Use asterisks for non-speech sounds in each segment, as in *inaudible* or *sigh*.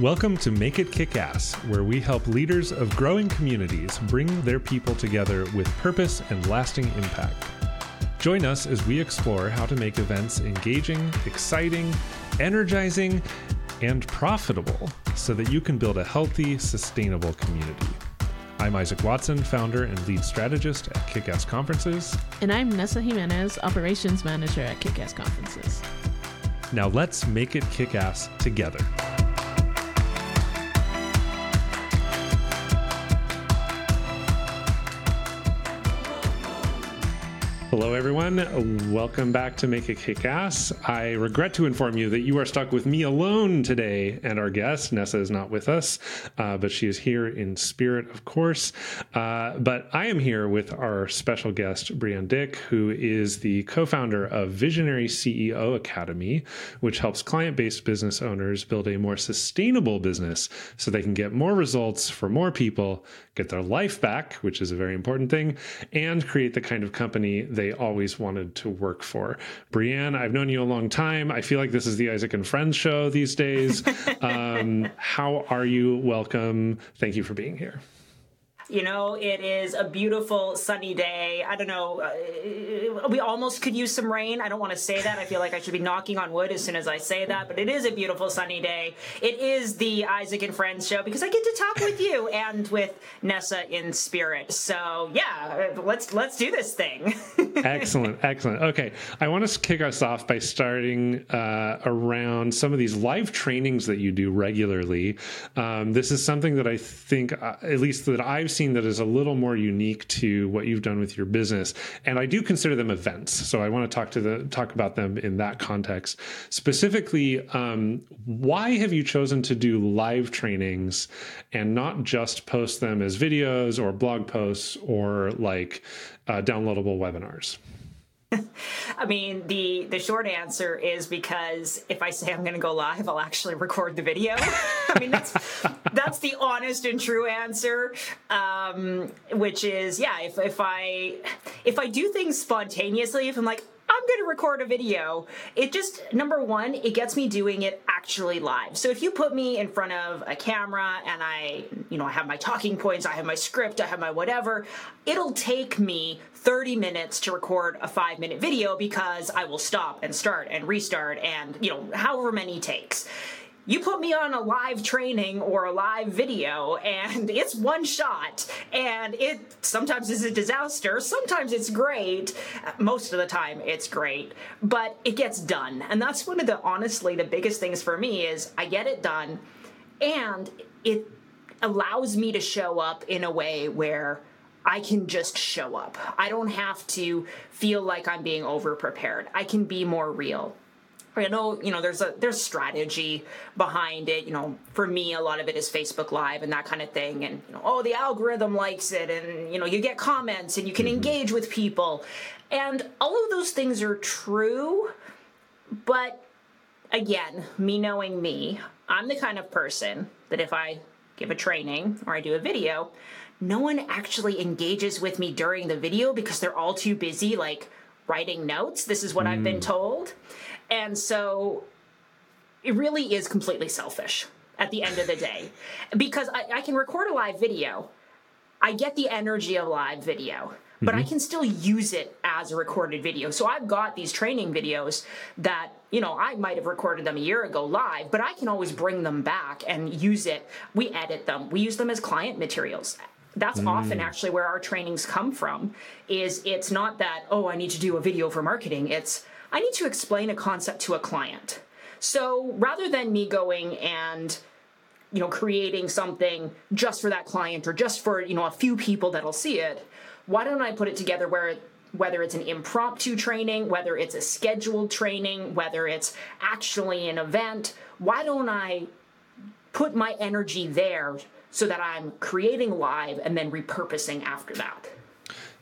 Welcome to Make It Kick Ass, where we help leaders of growing communities bring their people together with purpose and lasting impact. Join us as we explore how to make events engaging, exciting, energizing, and profitable so that you can build a healthy, sustainable community. I'm Isaac Watson, founder and lead strategist at Kickass Conferences. And I'm Nessa Jimenez, operations manager at Kickass Conferences. Now let's make it kick ass together. Hello, everyone. Welcome back to Make It Kick Ass. I regret to inform you that you are stuck with me alone today, and our guest, Nessa, is not with us, uh, but she is here in spirit, of course. Uh, but I am here with our special guest, Breanne Dyck, who is the co founder of Visionary CEO Academy, which helps client based business owners build a more sustainable business so they can get more results for more people, get their life back, which is a very important thing, and create the kind of company they always wanted to work for. Breanne, I've known you a long time. I feel like this is the Isaac and Friends show these days. *laughs* um, how are you? Welcome. Thank you for being here. You know, it is a beautiful sunny day. I don't know. Uh, we almost could use some rain. I don't want to say that. I feel like I should be knocking on wood as soon as I say that, but it is a beautiful sunny day. It is the Isaac and Friends show because I get to talk with you *laughs* and with Nessa in spirit. So, yeah, let's let's do this thing. *laughs* excellent, excellent. Okay, I want to kick us off by starting uh, around some of these live trainings that you do regularly. Um, this is something that I think, uh, at least that I've that is a little more unique to what you've done with your business, and I do consider them events. So I want to talk to the talk about them in that context. Specifically, um, why have you chosen to do live trainings and not just post them as videos or blog posts or like uh, downloadable webinars? *laughs* I mean, the the short answer is because if I say I'm going to go live, I'll actually record the video. *laughs* I mean, that's that's the honest and true answer. Um, which is, yeah, if if I if I do things spontaneously, if I'm like, I'm going to record a video. It just, number one, it gets me doing it actually live. So if you put me in front of a camera and I, you know, I have my talking points, I have my script, I have my whatever, it'll take me 30 minutes to record a five minute video because I will stop and start and restart and, you know, however many takes you put me on a live training or a live video and *laughs* it's one shot and it sometimes is a disaster sometimes it's great most of the time it's great but it gets done and that's one of the honestly the biggest things for me is i get it done and it allows me to show up in a way where I can just show up. I don't have to feel like I'm being over prepared. I can be more real. I know, you know, there's a there's strategy behind it. You know, for me, a lot of it is Facebook Live and that kind of thing. And you know, oh, the algorithm likes it, and you know, you get comments and you can mm-hmm. engage with people, and all of those things are true. But again, me knowing me, I'm the kind of person that if I give a training or I do a video, no one actually engages with me during the video because they're all too busy, like writing notes. This is what mm. I've been mm. told. And so it really is completely selfish at the end of the day because I, I, can record a live video. I get the energy of live video, but mm-hmm. I can still use it as a recorded video. So I've got these training videos that, you know, I might have recorded them a year ago live, but I can always bring them back and use it. We edit them, we use them as client materials that's mm. often actually where our trainings come from is it's not that oh i need to do a video for marketing it's I need to explain a concept to a client. So rather than me going and you know creating something just for that client or just for you know a few people that'll see it, why don't I put it together where whether it's an impromptu training, whether it's a scheduled training, whether it's actually an event, why don't I put my energy there so that I'm creating live and then repurposing after that?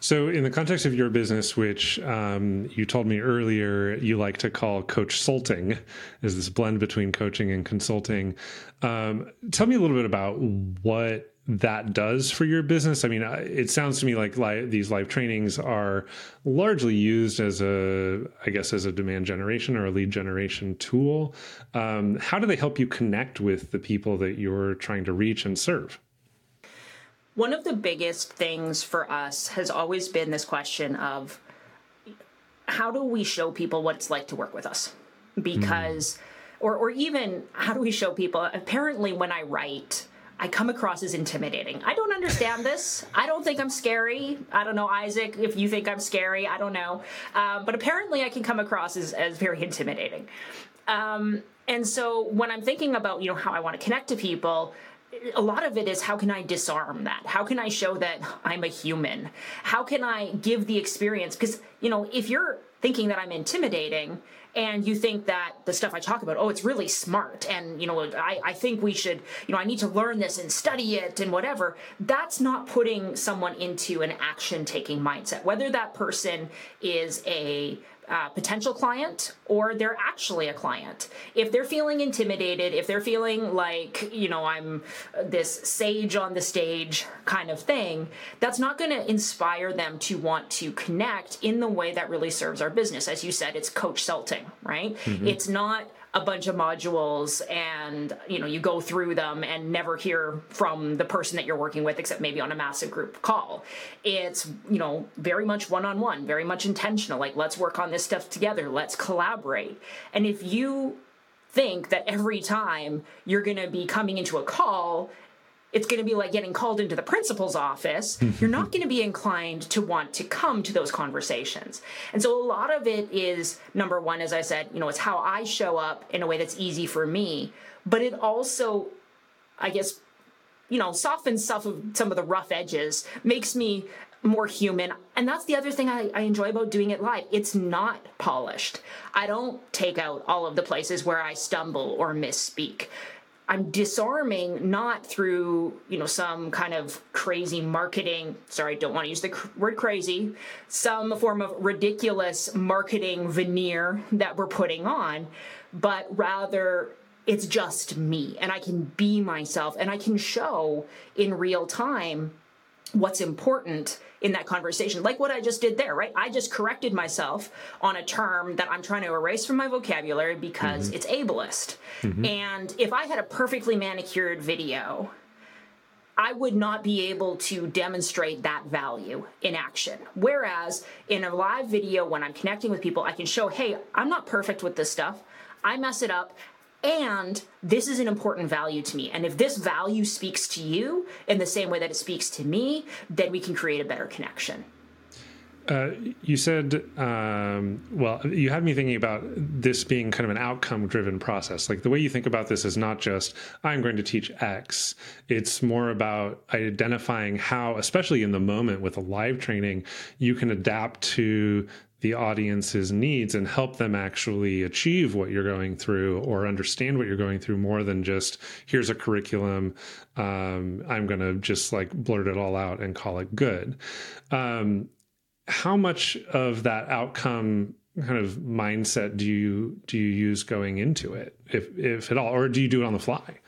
So, in the context of your business, which um, you told me earlier you like to call coach consulting, is this blend between coaching and consulting. Um, tell me a little bit about what that does for your business? I mean, it sounds to me like li- these live trainings are largely used as a, I guess, as a demand generation or a lead generation tool. Um, how do they help you connect with the people that you're trying to reach and serve? One of the biggest things for us has always been this question of how do we show people what it's like to work with us? Because, mm. or, or even how do we show people? Apparently, when I write, I come across as intimidating. I don't understand this. I don't think I'm scary. I don't know, Isaac, if you think I'm scary. I don't know. Um, but apparently, I can come across as, as very intimidating. Um, and so when I'm thinking about, you know, how I want to connect to people, a lot of it is how can I disarm that? How can I show that I'm a human? How can I give the experience? Because, you know, if you're thinking that I'm intimidating and you think that the stuff I talk about, oh, it's really smart and, you know, I, I think we should, you know, I need to learn this and study it and whatever, that's not putting someone into an action taking mindset. Whether that person is a uh, potential client or they're actually a client. If they're feeling intimidated, if they're feeling like, you know, I'm this sage on the stage kind of thing, that's not going to inspire them to want to connect in the way that really serves our business. As you said, it's coach sulting, right? Mm-hmm. It's not a bunch of modules and you know you go through them and never hear from the person that you're working with except maybe on a massive group call. It's you know very much one-on-one very much intentional. Like let's work on this stuff together. Let's collaborate. And if you think that every time you're going to be coming into a call it's going to be like getting called into the principal's office. *laughs* You're not going to be inclined to want to come to those conversations. And so a lot of it is number one, as I said, you know, it's how I show up in a way that's easy for me, but it also, I guess, you know, softens some of some of the rough edges, makes me more human. And that's the other thing I, I, enjoy about doing it live. It's not polished. I don't take out all of the places where I stumble or misspeak. I'm disarming not through, you know, some kind of crazy marketing, sorry, I don't want to use the cr- word crazy, some form of ridiculous marketing veneer that we're putting on, but rather it's just me and I can be myself and I can show in real time what's important in that conversation, like what I just did there, right? I just corrected myself on a term that I'm trying to erase from my vocabulary because mm-hmm. it's ableist. Mm-hmm. And if I had a perfectly manicured video, I would not be able to demonstrate that value in action. Whereas in a live video, when I'm connecting with people, I can show, hey, I'm not perfect with this stuff. I mess it up and this is an important value to me. And if this value speaks to you in the same way that it speaks to me, then we can create a better connection. Uh, you said, um, well, you had me thinking about this being kind of an outcome driven process. Like the way you think about this is not just, I'm going to teach X. It's more about identifying how, especially in the moment with a live training, you can adapt to the audience's needs and help them actually achieve what you're going through or understand what you're going through more than just here's a curriculum um, i'm going to just like blurt it all out and call it good. Um, how much of that outcome kind of mindset do you do you use going into it if if at all or do you do it on the fly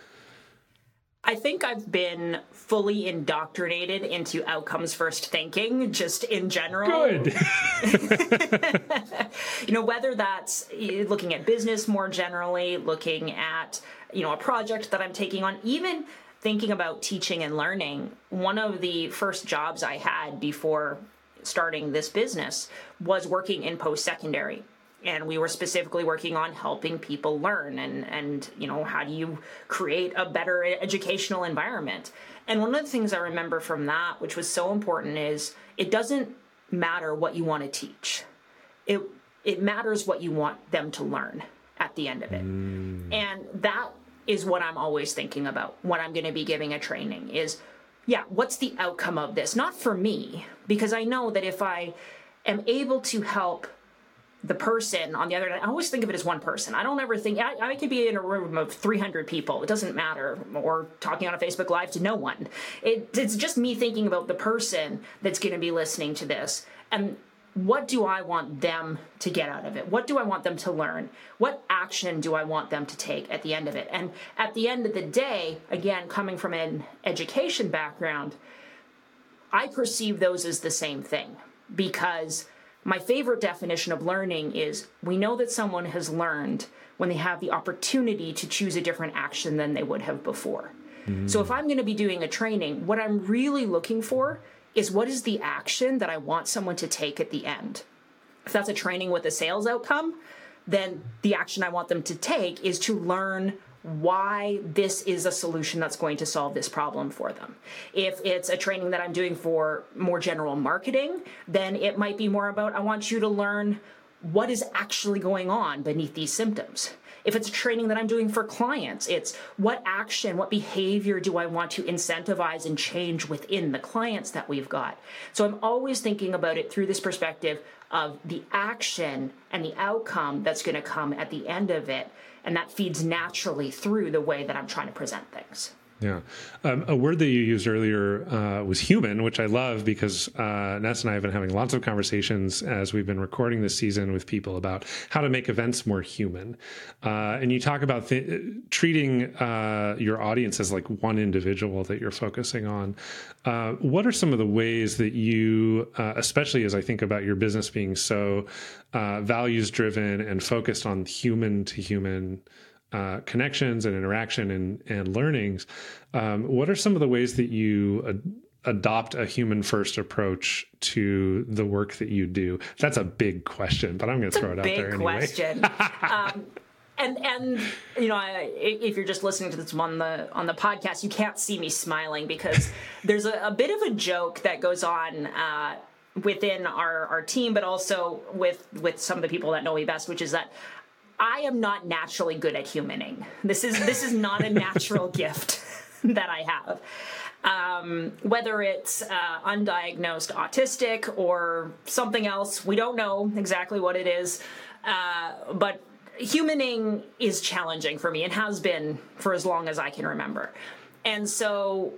I think I've been fully indoctrinated into outcomes first thinking, just in general. Good. *laughs* *laughs* you know, whether that's eh, looking at business more generally, looking at, you know, a project that I'm taking on, even thinking about teaching and learning. One of the first jobs I had before starting this business was working in post secondary and we were specifically working on helping people learn and and you know how do you create a better educational environment? And one of the things i remember from that which was so important is it doesn't matter what you want to teach. It it matters what you want them to learn at the end of it. Mm. and that is what i'm always thinking about when i'm going to be giving a training is yeah what's the outcome of this? Not for me because i know that if i am able to help the person on the other end, I always think of it as one person. I don't ever think, I, I, could be in a room of 300 people. It doesn't matter. Or talking on a Facebook Live to no one. It, it's just me thinking about the person that's going to be listening to this. And what do I want them to get out of it? What do I want them to learn? What action do I want them to take at the end of it? And at the end of the day, again, coming from an education background, I perceive those as the same thing because my favorite definition of learning is we know that someone has learned when they have the opportunity to choose a different action than they would have before. Mm. So if I'm going to be doing a training, what I'm really looking for is what is the action that I want someone to take at the end. If that's a training with a sales outcome, then the action I want them to take is to learn why this is a solution that's going to solve this problem for them. If it's a training that I'm doing for more general marketing, then it might be more about I want you to learn what is actually going on beneath these symptoms. If it's a training that I'm doing for clients, it's what action, what behavior do I want to incentivize and change within the clients that we've got? So I'm always thinking about it through this perspective of the action and the outcome that's going to come at the end of it. And that feeds naturally through the way that I'm trying to present things. Yeah. Um, a word that you used earlier uh, was human, which I love because uh, Ness and I have been having lots of conversations as we've been recording this season with people about how to make events more human. Uh, and you talk about th- treating uh, your audience as like one individual that you're focusing on. Uh, what are some of the ways that you, uh, especially as I think about your business being so values driven and focused on human to human? Uh, connections and interaction and, and learnings, um, what are some of the ways that you ad- adopt a human first approach to the work that you do? That's a big question, but I'm going to throw it out there anyway. question. *laughs* um, and and you know I, if you're just listening to this on the on the podcast you can't see me smiling because *laughs* there's a, a bit of a joke that goes on uh, within our our team but also with with some of the people that know me best which is that I am not naturally good at humaning. This is this is not a natural *laughs* gift *laughs* that I have. Um, whether it's uh, undiagnosed autistic or something else, we don't know exactly what it is. Uh, but humaning is challenging for me and has been for as long as I can remember. And so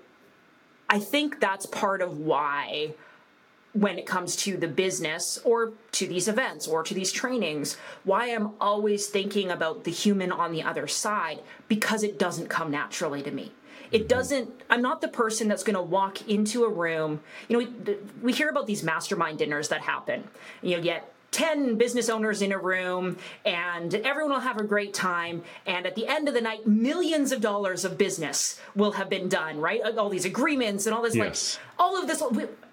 I think that's part of why when it comes to the business or to these events or to these trainings, why I'm always thinking about the human on the other side because it doesn't come naturally to me. It mm-hmm. doesn't, I'm not the person that's going to walk into a room. You know, we, we hear about these mastermind dinners that happen. You know, get 10 business owners in a room and everyone will have a great time and at the end of the night millions of dollars of business will have been done right all these agreements and all this yes. like all of this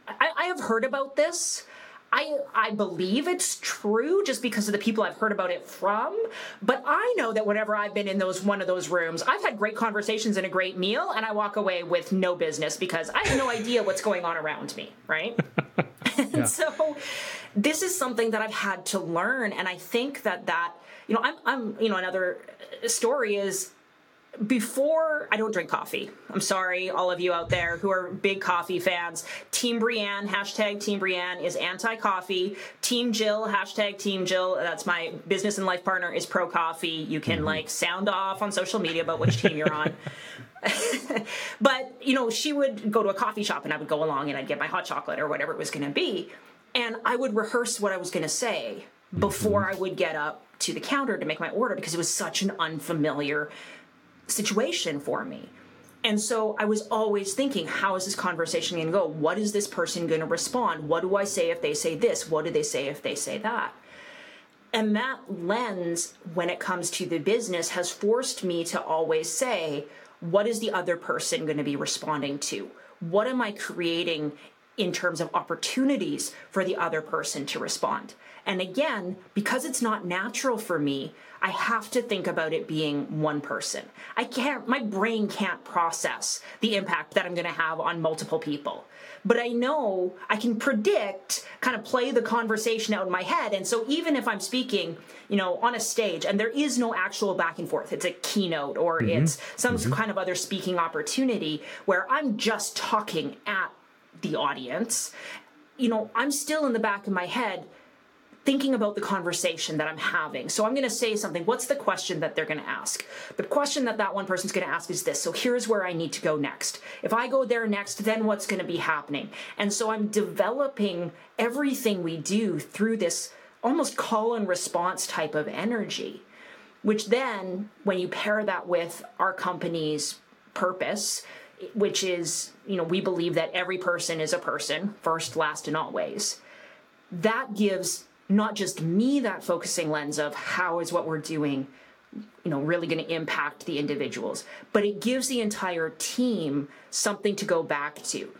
I, I have heard about this. I I believe it's true just because of the people I've heard about it from. But I know that whenever I've been in those one of those rooms, I've had great conversations and a great meal, and I walk away with no business because I have no idea what's going on around me, right? *laughs* and so this is something that I've had to learn, and I think that that you know I'm I'm you know another uh, story is before I don't drink coffee. I'm sorry, all of you out there who are big coffee fans. Team Breanne, hashtag Team Breanne is anti coffee. Team Jill, hashtag Team Jill, that's my business and life partner, is pro coffee. You can mm-hmm. like sound off on social media about which team you're on. *laughs* but, you know, she would go to a coffee shop and I would go along and I'd get my hot chocolate or whatever it was going to be. And I would rehearse what I was going to say before mm-hmm. I would get up to the counter to make my order because it was such an unfamiliar situation for me. And so I was always thinking, how is this conversation going to go? What is this person going to respond? What do I say if they say this? What do they say if they say that? And that lens, when it comes to the business, has forced me to always say, what is the other person going to be responding to? What am I creating in terms of opportunities for the other person to respond? And again, because it's not natural for me, I have to think about it being one person. I can't, my brain can't process the impact that I'm going to have on multiple people. But I know I can predict, kind of play the conversation out in my head. And so even if I'm speaking, you know, on a stage and there is no actual back and forth, it's a keynote or mm-hmm. it's some mm-hmm. kind of other speaking opportunity where I'm just talking at the audience, you know, I'm still in the back of my head thinking about the conversation that I'm having. So I'm going to say something. What's the question that they're going to ask? The question that that one person's going to ask is this. So here's where I need to go next. If I go there next, then what's going to be happening? And so I'm developing everything we do through this almost call and response type of energy, which then, when you pair that with our company's purpose, which is, you know, we believe that every person is a person, first, last, and always. That gives not just me that focusing lens of how is what we're doing, you know, really going to impact the individuals, but it gives the entire team something to go back to.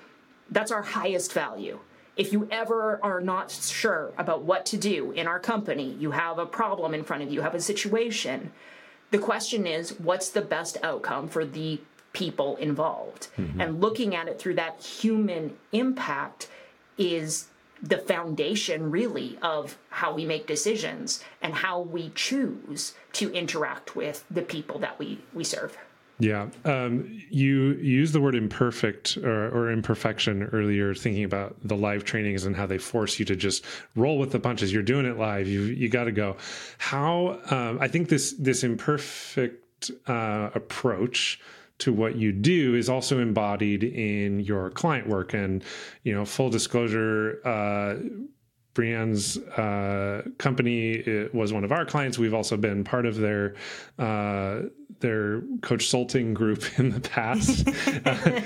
That's our highest value. If you ever are not sure about what to do in our company, you have a problem in front of you, you have a situation, the question is what's the best outcome for the people involved. Mm-hmm. And looking at it through that human impact is the foundation really of how we make decisions and how we choose to interact with the people that we we serve. Yeah um, you used the word imperfect or, or, imperfection earlier thinking about the live trainings and how they force you to just roll with the punches. You're doing it live. You you got to go. How um, i think this this imperfect uh, approach to what you do is also embodied in your client work. And, you know, full disclosure, uh, Breanne's uh, company was one of our clients. We've also been part of their uh, their coach consulting group *laughs* in the past, uh,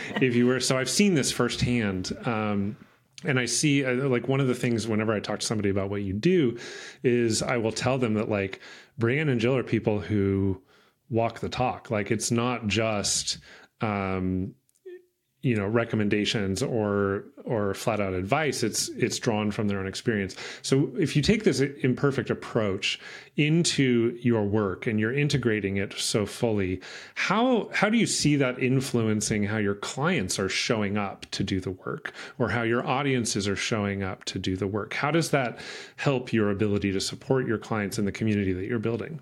*laughs* if you were. So I've seen this firsthand. Um, and I see uh, like one of the things whenever I talk to somebody about what you do is I will tell them that like Breanne and Jill are people who walk the talk. Like it's not just um, you know recommendations or or flat out advice. It's it's drawn from their own experience. So if you take this imperfect approach into your work and you're integrating it so fully how how do you see that influencing how your clients are showing up to do the work or how your audiences are showing up to do the work? How does that help your ability to support your clients in the community that you're building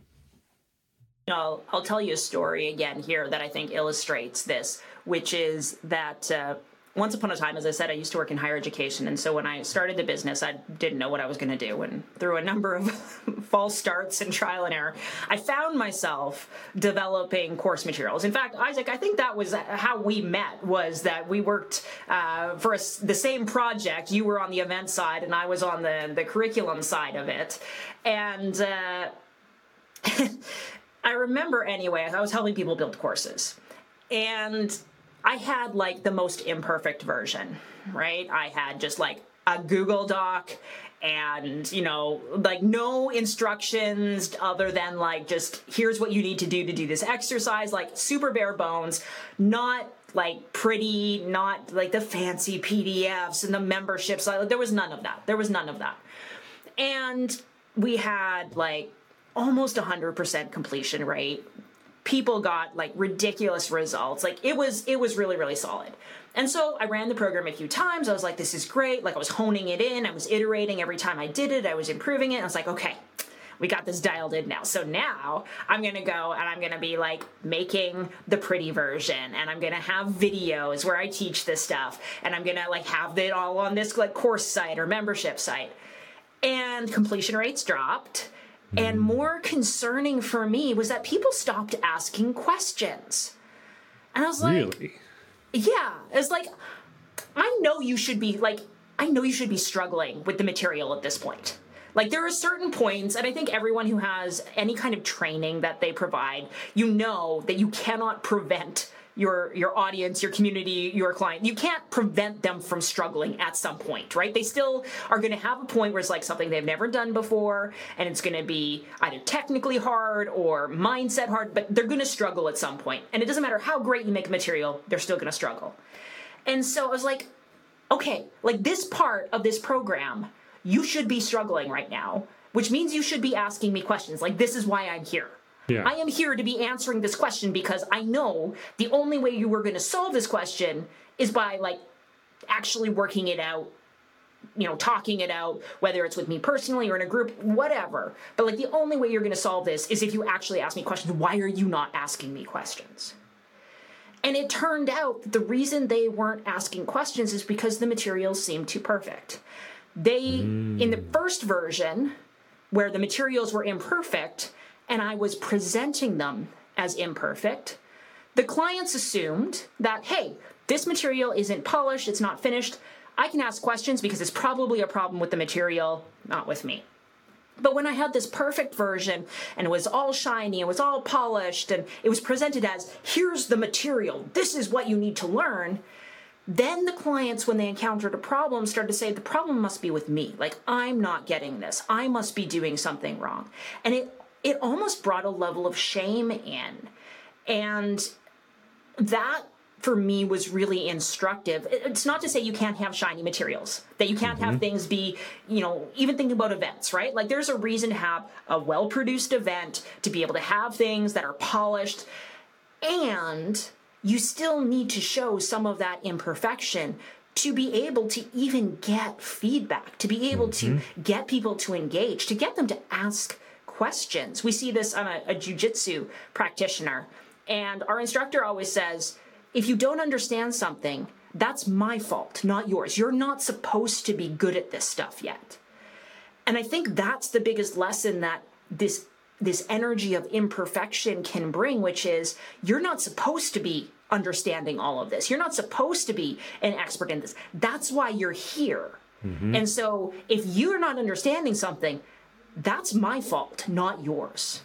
I'll, I'll tell you a story again here that I think illustrates this, which is that uh, once upon a time, as I said, I used to work in higher education. And so when I started the business, I didn't know what I was going to do. And through a number of *laughs* false starts and trial and error, I found myself developing course materials. In fact, Isaac, I think that was how we met, was that we worked uh, for a, the same project. You were on the event side, and I was on the, the curriculum side of it. And... Uh, *laughs* I remember anyway, I was helping people build courses. And I had like the most imperfect version, right? I had just like a Google Doc and, you know, like no instructions other than like just here's what you need to do to do this exercise, like super bare bones, not like pretty, not like the fancy PDFs and the memberships. Like, there was none of that. There was none of that. And we had like almost 100% completion rate. People got like ridiculous results. Like it was it was really really solid. And so I ran the program a few times. I was like this is great. Like I was honing it in. I was iterating every time I did it. I was improving it. I was like, "Okay, we got this dialed in now. So now I'm gonna go and I'm gonna be like making the pretty version and I'm gonna have videos where I teach this stuff and I'm gonna like have it all on this like course site or membership site. And completion rates dropped and hmm. more concerning for me was that people stopped asking questions. And I was like, Really? Yeah. It's like, I know you should be, like, I know you should be struggling with the material at this point. Like, there are certain points, and I think everyone who has any kind of training that they provide, you know that you cannot prevent your your audience, your community, your client. You can't prevent them from struggling at some point, right? They still are going to have a point where it's like something they've never done before and it's going to be either technically hard or mindset hard, but they're going to struggle at some point. And it doesn't matter how great you make material, they're still going to struggle. And so I was like, okay, like this part of this program, you should be struggling right now, which means you should be asking me questions. Like this is why I'm here yeah. I am here to be answering this question because I know the only way you were going to solve this question is by like actually working it out you know talking it out whether it's with me personally or in a group whatever but like the only way you're going to solve this is if you actually ask me questions why are you not asking me questions and it turned out that the reason they weren't asking questions is because the materials seemed too perfect they mm. in the first version where the materials were imperfect and I was presenting them as imperfect, the clients assumed that, hey, this material isn't polished, it's not finished. I can ask questions because it's probably a problem with the material, not with me. But when I had this perfect version and it was all shiny, it was all polished, and it was presented as here's the material, this is what you need to learn, then the clients, when they encountered a problem, started to say, the problem must be with me. Like, I'm not getting this. I must be doing something wrong. And it, it almost brought a level of shame in. And that for me was really instructive. It's not to say you can't have shiny materials, that you can't mm-hmm. have things be, you know, even thinking about events, right? Like there's a reason to have a well produced event, to be able to have things that are polished, and you still need to show some of that imperfection to be able to even get feedback, to be able mm-hmm. to get people to engage, to get them to ask questions. We see this on a, a jujitsu practitioner, and our instructor always says, if you don't understand something, that's my fault, not yours. You're not supposed to be good at this stuff yet. And I think that's the biggest lesson that this this energy of imperfection can bring, which is you're not supposed to be understanding all of this. You're not supposed to be an expert in this. That's why you're here. Mm-hmm. And so if you're not understanding something, that's my fault, not yours.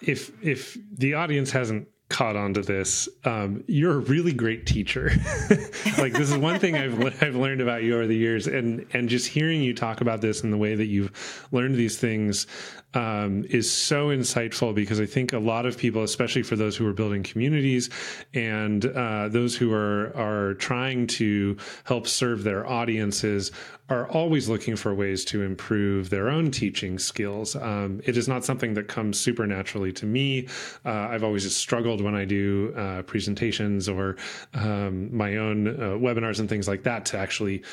If if the audience hasn't caught on to this. Um, you're a really great teacher. *laughs* like this is one thing I've I've learned about you over the years, and and just hearing you talk about this and the way that you've learned these things um, is so insightful because I think a lot of people, especially for those who are building communities and uh, those who are are trying to help serve their audiences, are always looking for ways to improve their own teaching skills. Um, it is not something that comes super naturally to me. Uh, I've always struggled when I do uh, presentations or um, my own uh, webinars and things like that to actually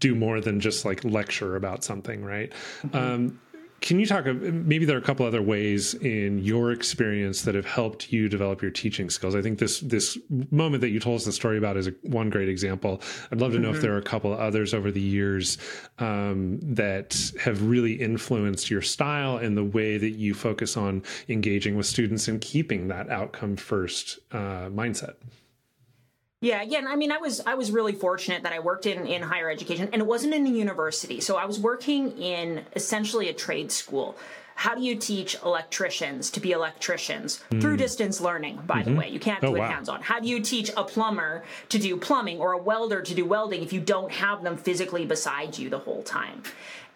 do more than just like lecture about something, right? Mm-hmm. Um, can you talk? Maybe there are a couple other ways in your experience that have helped you develop your teaching skills. I think this this moment that you told us the story about is a, one great example. I'd love to know mm-hmm. if there are a couple others over the years um, that have really influenced your style and the way that you focus on engaging with students and keeping that outcome first uh, mindset. Yeah, again, I mean, I was I was really fortunate that I worked in in higher education, and it wasn't in a university. So I was working in essentially a trade school. How do you teach electricians to be electricians mm. through distance learning? By mm-hmm. the way, you can't do oh, it wow. hands on. How do you teach a plumber to do plumbing or a welder to do welding if you don't have them physically beside you the whole time?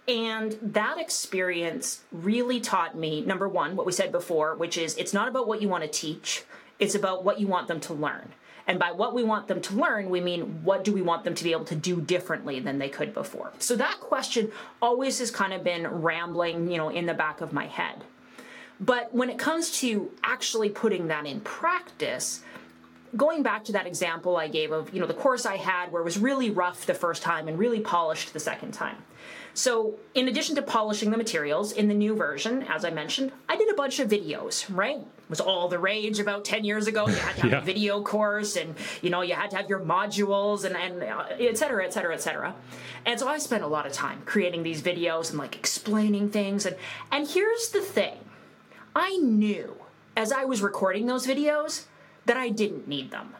And that experience really taught me number one, what we said before, which is it's not about what you want to teach, it's about what you want them to learn. And by what we want them to learn, we mean what do we want them to be able to do differently than they could before? So that question always has kind of been rambling, you know, in the back of my head. But when it comes to actually putting that in practice, going back to that example I gave of, you know, the course I had where it was really rough the first time and really polished the second time. So, in addition to polishing the materials in the new version, as I mentioned, I did a bunch of videos, right? Was all the rage about 10 years ago. You had to have *laughs* yeah. a video course and, you know, you had to have your modules and, and uh, et cetera, et cetera, et cetera. And so I spent a lot of time creating these videos and like explaining things. And, and here's the thing I knew as I was recording those videos that I didn't need them.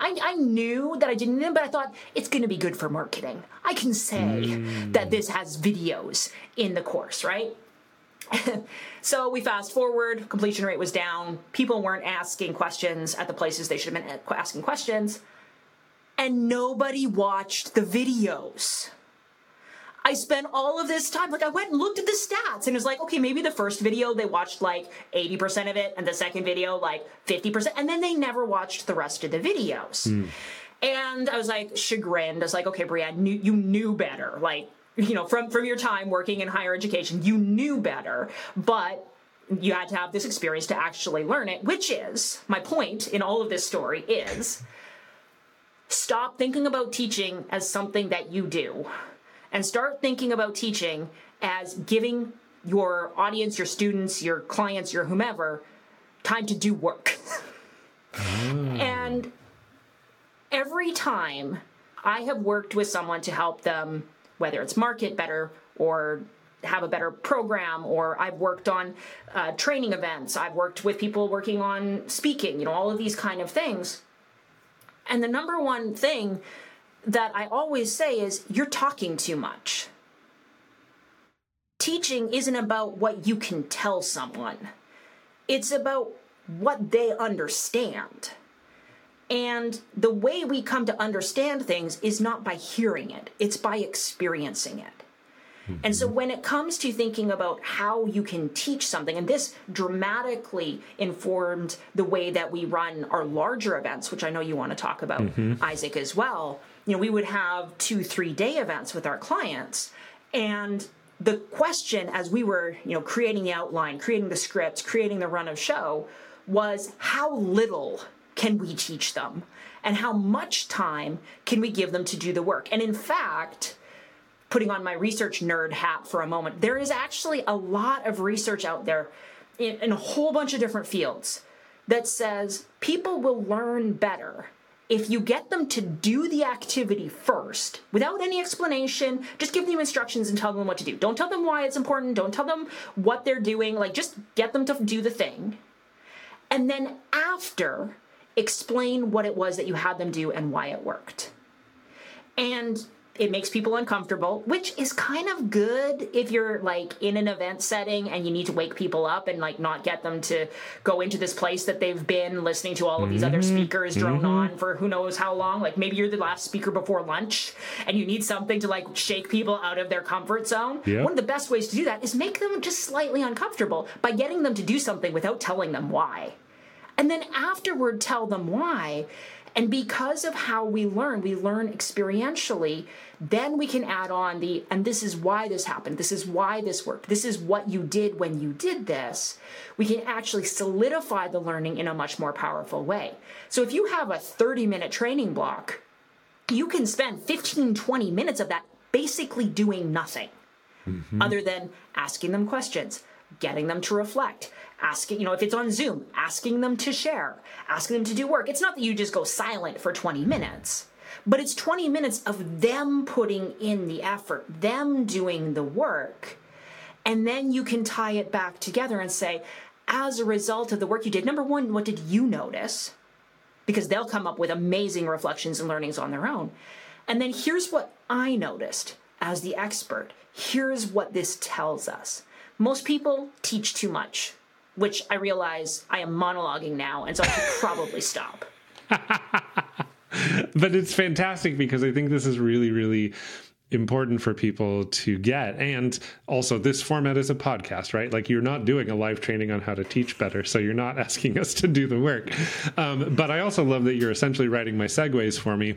I, I knew that I didn't need them, but I thought it's going to be good for marketing. I can say mm. that this has videos in the course, right? *laughs* so we fast forward, completion rate was down. People weren't asking questions at the places they should have been asking questions. And nobody watched the videos. I spent all of this time, like I went and looked at the stats and it was like, okay, maybe the first video they watched like 80% of it and the second video like 50%, and then they never watched the rest of the videos. Mm. And I was like chagrined. I was like, okay, Breanne, you knew better. Like, you know, from, from your time working in higher education, you knew better, but you had to have this experience to actually learn it, which is my point in all of this story is stop thinking about teaching as something that you do and start thinking about teaching as giving your audience, your students, your clients, your whomever time to do work. oh. And every time I have worked with someone to help them, whether it's market better, or have a better program or i've worked on uh, training events. I've worked with people working on speaking you know all of these kind of things. And the number one thing that i always say is you're talking too much. Teaching isn't about what you can tell someone. It's about what they understand and the way we come to understand things is not by hearing it it's by experiencing it and so when it comes to thinking about how you can teach something, and this dramatically informed the way that we run our larger events, which I know you want to talk about, mm-hmm. Isaac, as well. You know, we would have two, three day events with our clients. And the question as we were, you know, creating the outline, creating the scripts, creating the run of show was how little can we teach them? And how much time can we give them to do the work? And in fact, putting on my research nerd hat for a moment, there is actually a lot of research out there in, in, a whole bunch of different fields that says people will learn better if you get them to do the activity first without any explanation. Just give them instructions and tell them what to do. Don't tell them why it's important. Don't tell them what they're doing. Like just get them to do the thing. And then after explain what it was that you had them do and why it worked and it makes people uncomfortable, which is kind of good if you're like in an event setting and you need to wake people up and like not get them to go into this place that they've been listening to all of these mm-hmm. other speakers drone mm-hmm. on for who knows how long. Like maybe you're the last speaker before lunch and you need something to like shake people out of their comfort zone. One of the best ways to do that is make them just slightly uncomfortable by getting them to do something without telling them why. And then afterward, tell them why and because of how we learn, we learn experientially, then we can add on the, and this is why this happened, this is why this worked, this is what you did when you did this. We can actually solidify the learning in a much more powerful way. So if you have a 30 minute training block, you can spend 15, 20 minutes of that basically doing nothing mm-hmm. other than asking them questions, getting them to reflect, asking, you know, if it's on Zoom, asking them to share, asking them to do work. It's not that you just go silent for 20 minutes, but it's 20 minutes of them putting in the effort, them doing the work. And then you can tie it back together and say, as a result of the work you did, number one, what did you notice? Because they'll come up with amazing reflections and learnings on their own. And then here's what I noticed as the expert. Here's what this tells us. Most people teach too much which I realize I am monologuing now, and so I should probably stop. *laughs* but it's fantastic because I think this is really, really important for people to get. And also, this format is a podcast, right? Like, you're not doing a live training on how to teach better. So, you're not *laughs* asking us to do the work. Um, but I also love that you're essentially writing my segues for me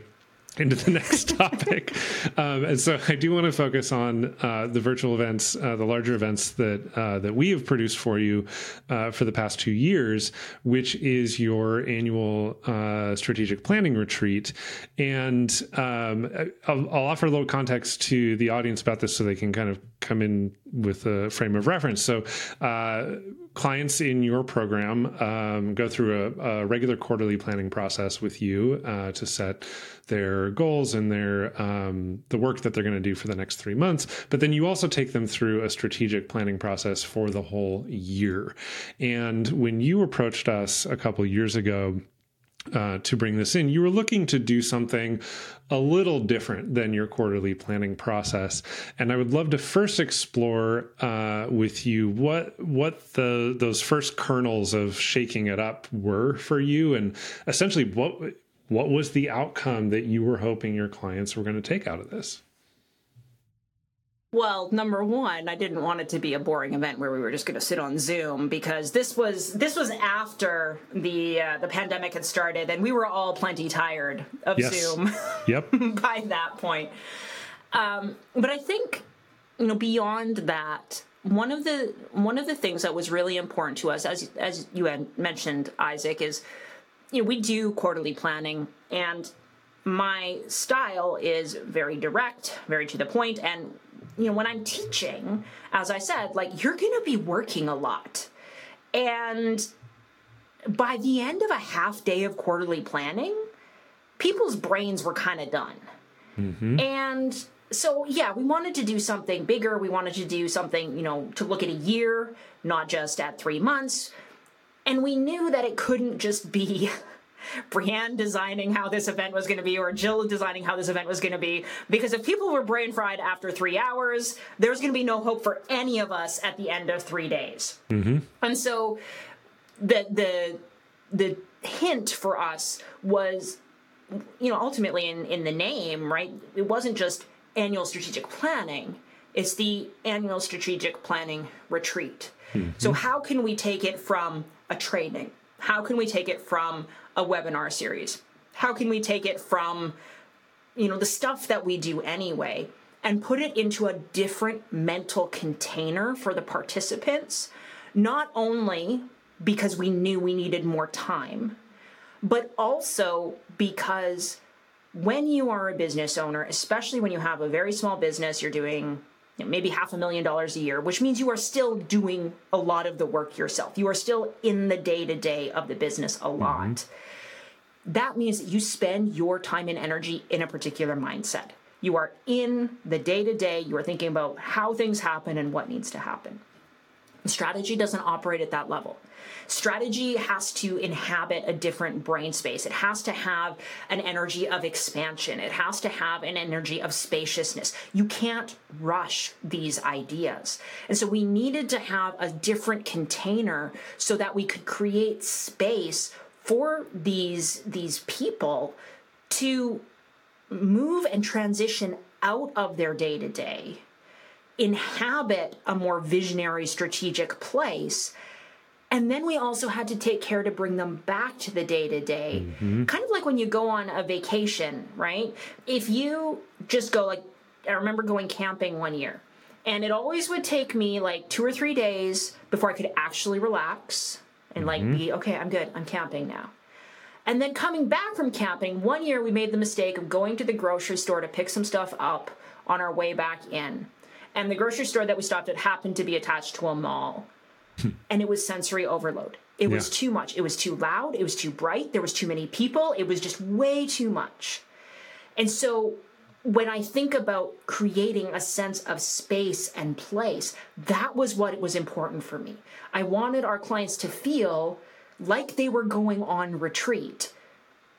into the *laughs* next topic. Um, and so I do want to focus on uh, the virtual events, uh, the larger events that uh, that we have produced for you uh, for the past two years, which is your annual uh, strategic planning retreat. And um, I'll, I'll, offer a little context to the audience about this so they can kind of come in with a frame of reference. So uh, clients in your program um, go through a, a, regular quarterly planning process with you uh, to set their goals and their um, the work that they're going to do for the next three months. But then you also take them through a strategic planning process for the whole year. And when you approached us a couple years ago uh, to bring this in, you were looking to do something a little different than your quarterly planning process. And I would love to first explore uh, with you what what the those first kernels of shaking it up were for you, and essentially what what was the outcome that you were hoping your clients were going to take out of this. Well, number one, I didn't want it to be a boring event where we were just going to sit on Zoom because this was this was after the uh, the pandemic had started, and we were all plenty tired of yes. Zoom. *laughs* Yep. by that point, um, but I think you know beyond that, one of the one of the things that was really important to us, as as you had mentioned, Isaac, is you know we do quarterly planning and my style is very direct, very to the point, and you know, when I'm teaching, as I said, like you're going to be working a lot. And by the end of a half day of quarterly planning, people's brains were kind of done. Mm-hmm. And so yeah, we wanted to do something bigger. We wanted to do something, you know, to look at a year, not just at three months. And we knew that it couldn't just be *laughs* Breanne designing how this event was going to be or Jill designing how this event was going to be. Because if people were brain fried after three hours, there's going to be no hope for any of us at the end of three days. Mm-hmm. And so the the the hint for us was you know ultimately in in the name right it wasn't just annual strategic planning it's the annual strategic planning retreat mm-hmm. so how can we take it from a training how can we take it from a webinar series? How can we take it from you know the stuff that we do anyway and put it into a different mental container for the participants not only because we knew we needed more time but also because when you are a business owner, especially when you have a very small business, you're doing you know, maybe half a million dollars a year, which means you are still doing a lot of the work yourself. You are still in the day to day of the business a lot. Mm-hmm. That means that you spend your time and energy in a particular mindset. You are in the day to day, you are thinking about how things happen and what needs to happen. Strategy doesn't operate at that level. Strategy has to inhabit a different brain space. It has to have an energy of expansion. It has to have an energy of spaciousness. You can't rush these ideas. And so we needed to have a different container so that we could create space for these, these people to move and transition out of their day to day inhabit a more visionary strategic place and then we also had to take care to bring them back to the day to day. Kind of like when you go on a vacation, right? If you just go like, I remember going camping one year, and it always would take me like two or three days before I could actually relax and like mm-hmm. be, okay, I'm good, I'm camping now. And then coming back from camping, one year we made the mistake of going to the grocery store to pick some stuff up on our way back in. And the grocery store that we stopped at happened to be attached to a mall. Hmm. and it was sensory overload. It was yeah. too much. It was too loud. It was too bright. There was too many people. It was just way too much. And so when I think about creating a sense of space and place, that was what was important for me. I wanted our clients to feel like they were going on retreat,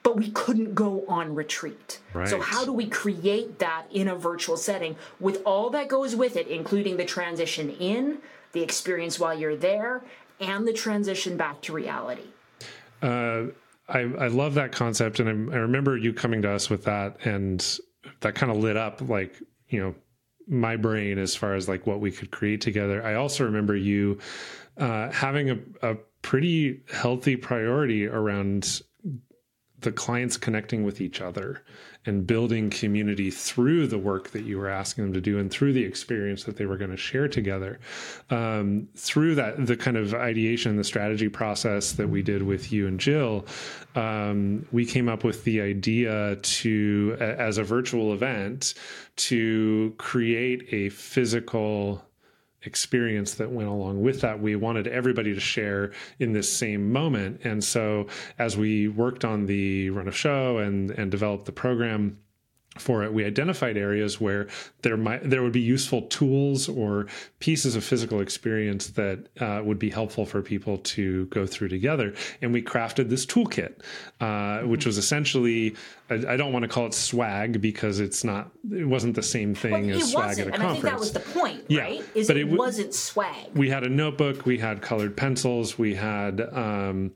but we couldn't go on retreat. Right. So, how do we create that in a virtual setting with all that goes with it, including the transition in, the experience while you're there, and the transition back to reality. Uh, I, I love that concept, and I, I remember you coming to us with that, and that kind of lit up like you know my brain as far as like what we could create together. I also remember you uh, having a, a pretty healthy priority around the clients connecting with each other and building community through the work that you were asking them to do and through the experience that they were going to share together. Um, through that, the kind of ideation, the strategy process that we did with you and Jill, um, we came up with the idea to, as a virtual event, to create a physical experience that went along with that. We wanted everybody to share in this same moment. And so as we worked on the run of show and and developed the program, for it, we identified areas where there might there would be useful tools or pieces of physical experience that uh, would be helpful for people to go through together, and we crafted this toolkit, uh, which was essentially I, I, don't want to call it swag because it's not it wasn't the same thing well, as swag at a and conference. I think that was the point, yeah, right? Is but it, it wasn't swag. We had a notebook, we had colored pencils, we had um,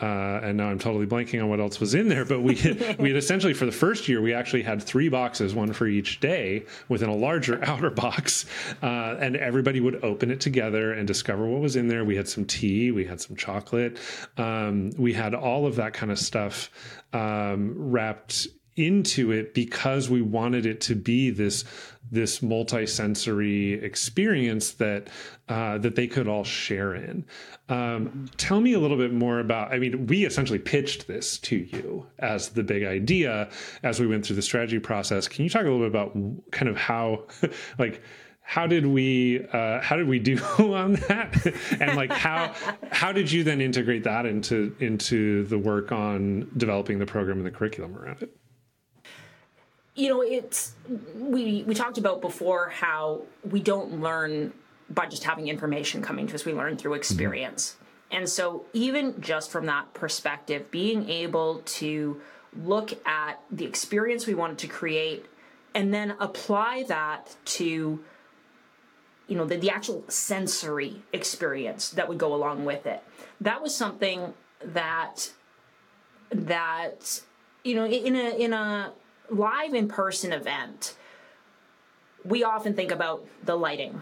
uh, and now I'm totally blanking on what else was in there. But we had, *laughs* we had essentially for the first year we actually had three boxes, one for each day, within a larger *laughs* outer box, uh, and everybody would open it together and discover what was in there. We had some tea, we had some chocolate, um, we had all of that kind of stuff um, wrapped into it because we wanted it to be this this multi-sensory experience that uh, that they could all share in. Um, tell me a little bit more about. I mean, we essentially pitched this to you as the big idea as we went through the strategy process. Can you talk a little bit about kind of how, *laughs* like? how did we uh, how did we do *laughs* on that and like how how did you then integrate that into into the work on developing the program and the curriculum around it you know, it's we we talked about before how we don't learn by just having information coming to us. We learn through mm-hmm. experience. And so, even just from that perspective, being able to look at the experience we wanted to create and then apply that to you know the, the actual sensory experience that would go along with it that was something that that you know in a in a live in person event we often think about the lighting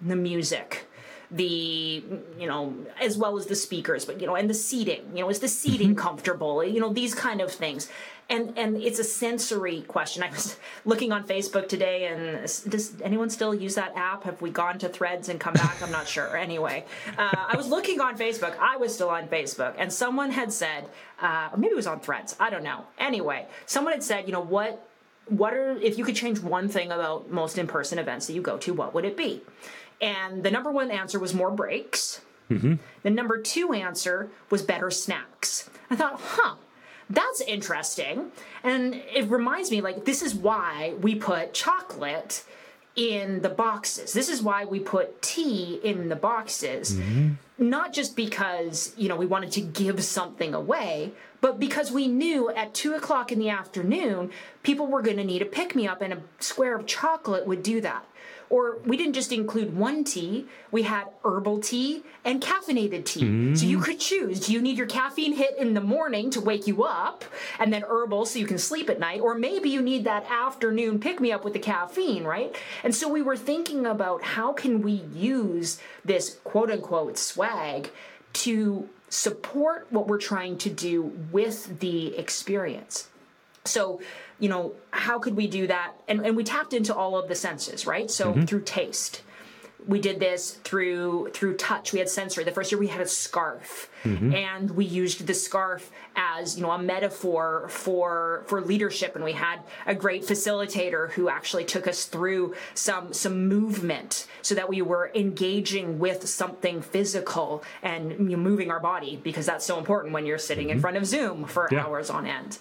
the music the you know as well as the speakers but you know and the seating. You know is the seating mm-hmm. comfortable? You know these kind of things and and it's a sensory question. I was *laughs* looking on facebook today and does anyone still use that app? Have we gone to threads and come back? I'm not *laughs* sure. Anyway uh, i was looking on facebook. I was still on facebook. And someone had said uh, or maybe it was on threads. I don't know. Anyway someone had said you know what what are if you could change one thing about most in-person events that you go to what would it be? And the number one answer was more breaks. Mm-hmm. The number two answer was better snacks. I thought, huh, that's interesting. And it reminds me, like, this is why we put chocolate in the boxes. This is why we put tea in the boxes. Mm-hmm. Not just because, you know, we wanted to give something away, but because we knew at two o'clock in the afternoon, people were going to need a pick me up, and a square of chocolate would do that. Or we didn't just include one tea, we had herbal tea and caffeinated tea. Mm. So you could choose do you need your caffeine hit in the morning to wake you up and then herbal so you can sleep at night? Or maybe you need that afternoon pick me up with the caffeine, right? And so we were thinking about how can we use this quote unquote swag to support what we're trying to do with the experience. So, you know, how could we do that? And, and we tapped into all of the senses, right? So mm-hmm. through taste. We did this through through touch. We had sensory. The first year we had a scarf, mm-hmm. and we used the scarf as you know a metaphor for for leadership. And we had a great facilitator who actually took us through some some movement so that we were engaging with something physical and you know, moving our body because that's so important when you're sitting mm-hmm. in front of Zoom for yeah. hours on end.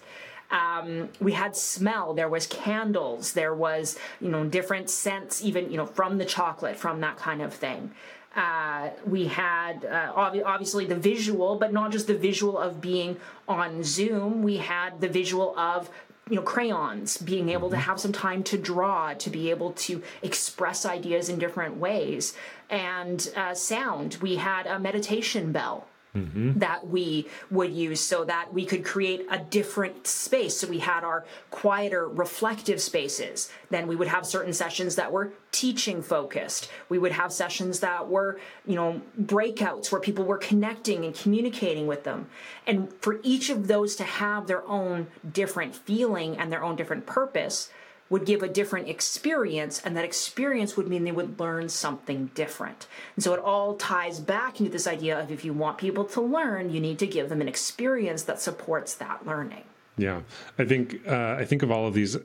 Um, we had smell. There was candles. There was you know different scents, even you know from the chocolate, from that kind of thing. Uh, we had uh, ob- obviously the visual, but not just the visual of being on Zoom. We had the visual of you know crayons being able to mm-hmm. have some time to draw to be able to express ideas in different ways and uh, sound we had a meditation bell Mm-hmm. that we would use so that we could create a different space. So we had our quieter, reflective spaces. Then we would have certain sessions that were teaching focused. We would have sessions that were, you know, breakouts where people were connecting and communicating with them. And for each of those to have their own different feeling and their own different purpose, would give a different experience, and that experience would mean they would learn something different. And so it all ties back into this idea of if you want people to learn, you need to give them an experience that supports that learning. Yeah, I think uh, I think of all of these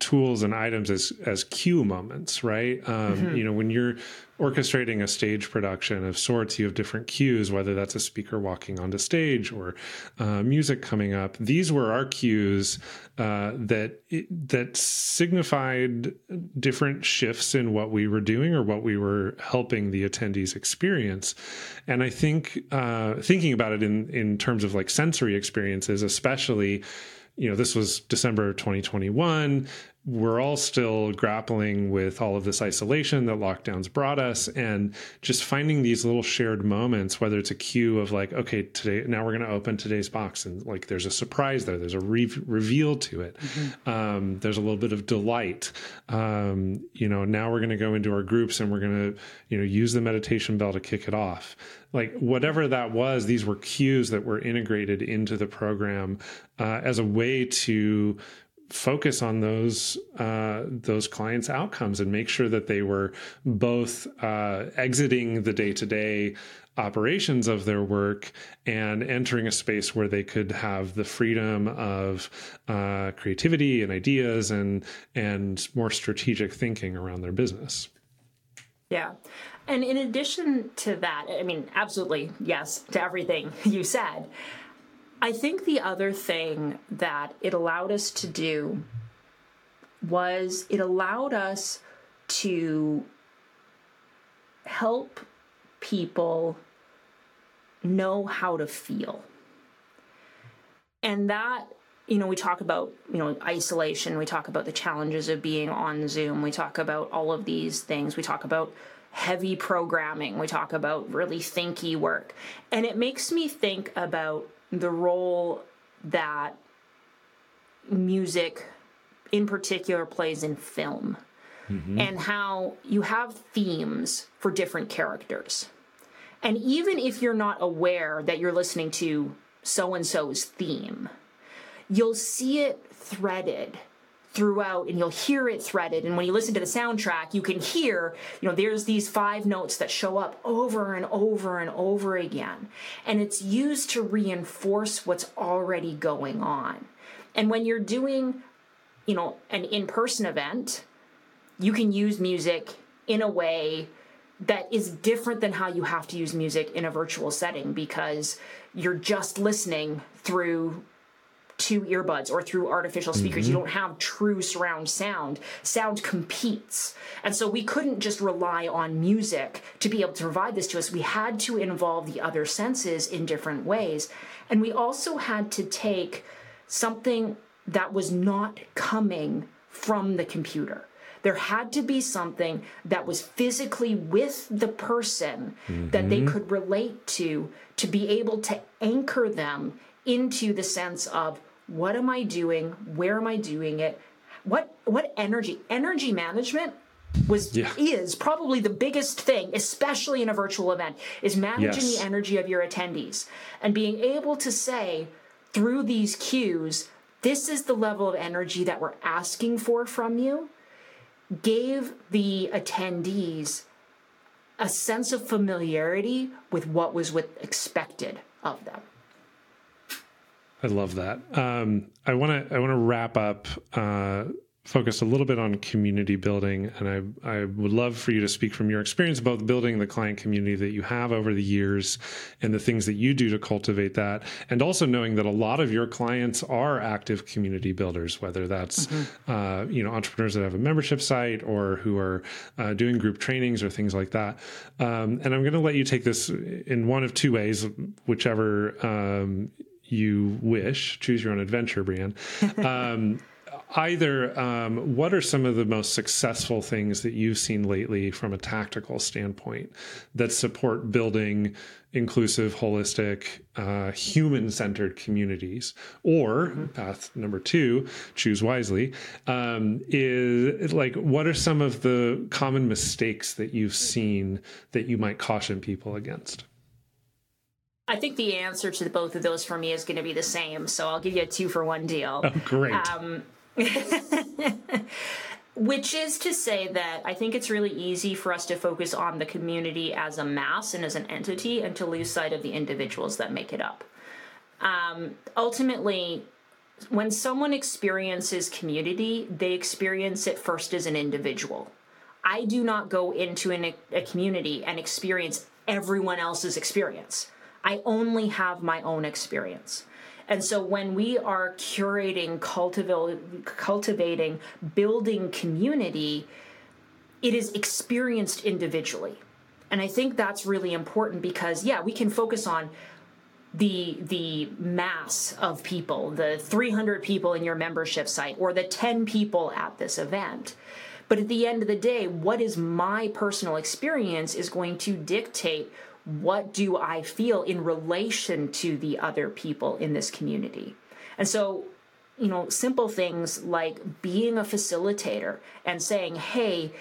tools and items as as cue moments, right? Um, mm-hmm. You know, when you're orchestrating a stage production of sorts, you have different cues, whether that's a speaker walking onto stage or uh, music coming up. These were our cues uh, that that signified different shifts in what we were doing or what we were helping the attendees experience. And I think uh, thinking about it in in terms of like sensory experiences, especially you know, this was December 2021 we're all still grappling with all of this isolation that lockdowns brought us and just finding these little shared moments whether it's a cue of like okay today now we're going to open today's box and like there's a surprise there there's a re- reveal to it. Mm-hmm. um, there's a little bit of delight. Um, you know now we're going to go into our groups and we're going to you know use the meditation bell to kick it off. Like whatever that was these were cues that were integrated into the program uh, as a way to focus on those uh, those clients' outcomes and make sure that they were both uh, exiting the day to day operations of their work and entering a space where they could have the freedom of uh, creativity and ideas and and more strategic thinking around their business. Yeah. And in addition to that, I mean, absolutely yes to everything you said. I think the other thing that it allowed us to do was it allowed us to help people know how to feel. And that, you know, we talk about, you know, isolation, we talk about the challenges of being on Zoom, we talk about all of these things, we talk about heavy programming, we talk about really thinky work. And it makes me think about the role that music in particular plays in film mm-hmm. and how you have themes for different characters. And even if you're not aware that you're listening to so and so's theme, you'll see it threaded throughout and you'll hear it threaded. And when you listen to the soundtrack you can hear you know there's these five notes that show up over and over and over again. And it's used to reinforce what's already going on. And when you're doing you know an in-person event you can use music in a way that is different than how you have to use music in a virtual setting because you're just listening through two earbuds or through artificial speakers. Mm-hmm. You don't have true surround sound. Sound competes. And so we couldn't just rely on music to be able to provide this to us. We had to involve the other senses in different ways. And we also had to take something that was not coming from the computer. There had to be something that was physically with the person mm-hmm. that they mm-hmm. could relate to to be able to anchor them into the sense of what am I doing? Where am I doing it? What what energy? Energy management was yeah. is probably the biggest thing especially in a virtual event is managing yes. the energy of your attendees and being able to say through these cues this is the level of energy that we're asking for from you gave the attendees a sense of familiarity with what was with expected of them. I love that. Um, I want to I want to wrap up uh, focused a little bit on community building, and I I would love for you to speak from your experience both building the client community that you have over the years and the things that you do to cultivate that, and also knowing that a lot of your clients are active community builders, whether that's mm-hmm. uh, you know entrepreneurs that have a membership site or who are uh, doing group trainings or things like that. Um, and I'm going to let you take this in one of two ways, whichever. Um, you wish. Choose your own adventure, Breanne. *laughs* Um, either um, what are some of the most successful things that you've seen lately from a tactical standpoint that support building inclusive holistic uh, human-centered communities or mm-hmm. path number two choose wisely um, is like what are some of the common mistakes that you've seen that you might caution people against I think the answer to both of those for me is going to be the same. So I'll give you a two for one deal. Oh, great. Um, *laughs* which is to say that I think it's really easy for us to focus on the community as a mass and as an entity and to lose sight of the individuals that make it up. Um, ultimately, when someone experiences community, they experience it first as an individual. I do not go into an, a community and experience everyone else's experience. I only have my own experience. And so when we are curating, cultivating, building community, it is experienced individually. And I think that's really important because yeah, we can focus on the the mass of people, the 300 people in your membership site or the 10 people at this event. But at the end of the day, what is my personal experience is going to dictate what do I feel in relation to the other people in this community? And so, you know, simple things like being a facilitator and saying, hey,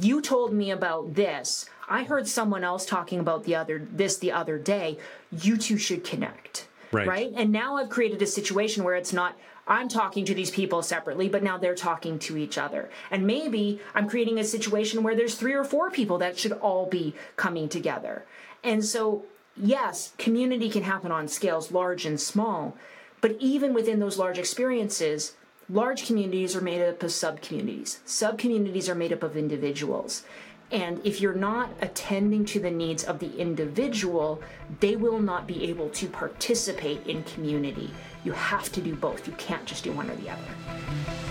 you told me about this. I heard someone else talking about the other this the other day. You two should connect. Right. right. And now I've created a situation where it's not I'm talking to these people separately, but now they're talking to each other. And maybe I'm creating a situation where there's three or four people that should all be coming together. And so, yes, community can happen on scales large and small, but even within those large experiences, large communities are made up of sub communities. Sub communities are made up of individuals. And if you're not attending to the needs of the individual, they will not be able to participate in community. You have to do both. You can't just do one or the other.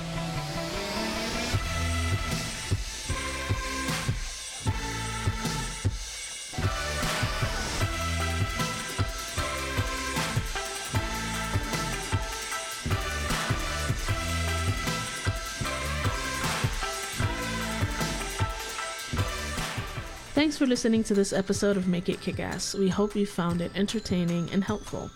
Thanks for listening to this episode of Make It Kickass. We hope you found it entertaining and helpful.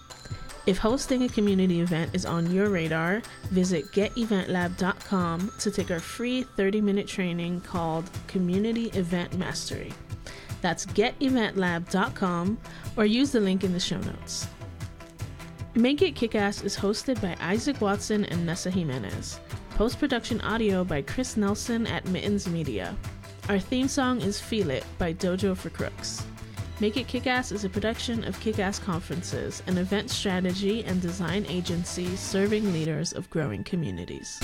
If hosting a community event is on your radar, visit geteventlab.com to take our free 30 minute training called Community Event Mastery. That's geteventlab.com or use the link in the show notes. Make It Kickass is hosted by Isaac Watson and Nessa Jimenez. Post production audio by Chris Nelson at Mittens Media. Our theme song is Feel It by Dojo for Crooks. Make It Kickass is a production of Kickass Conferences, an event strategy and design agency serving leaders of growing communities.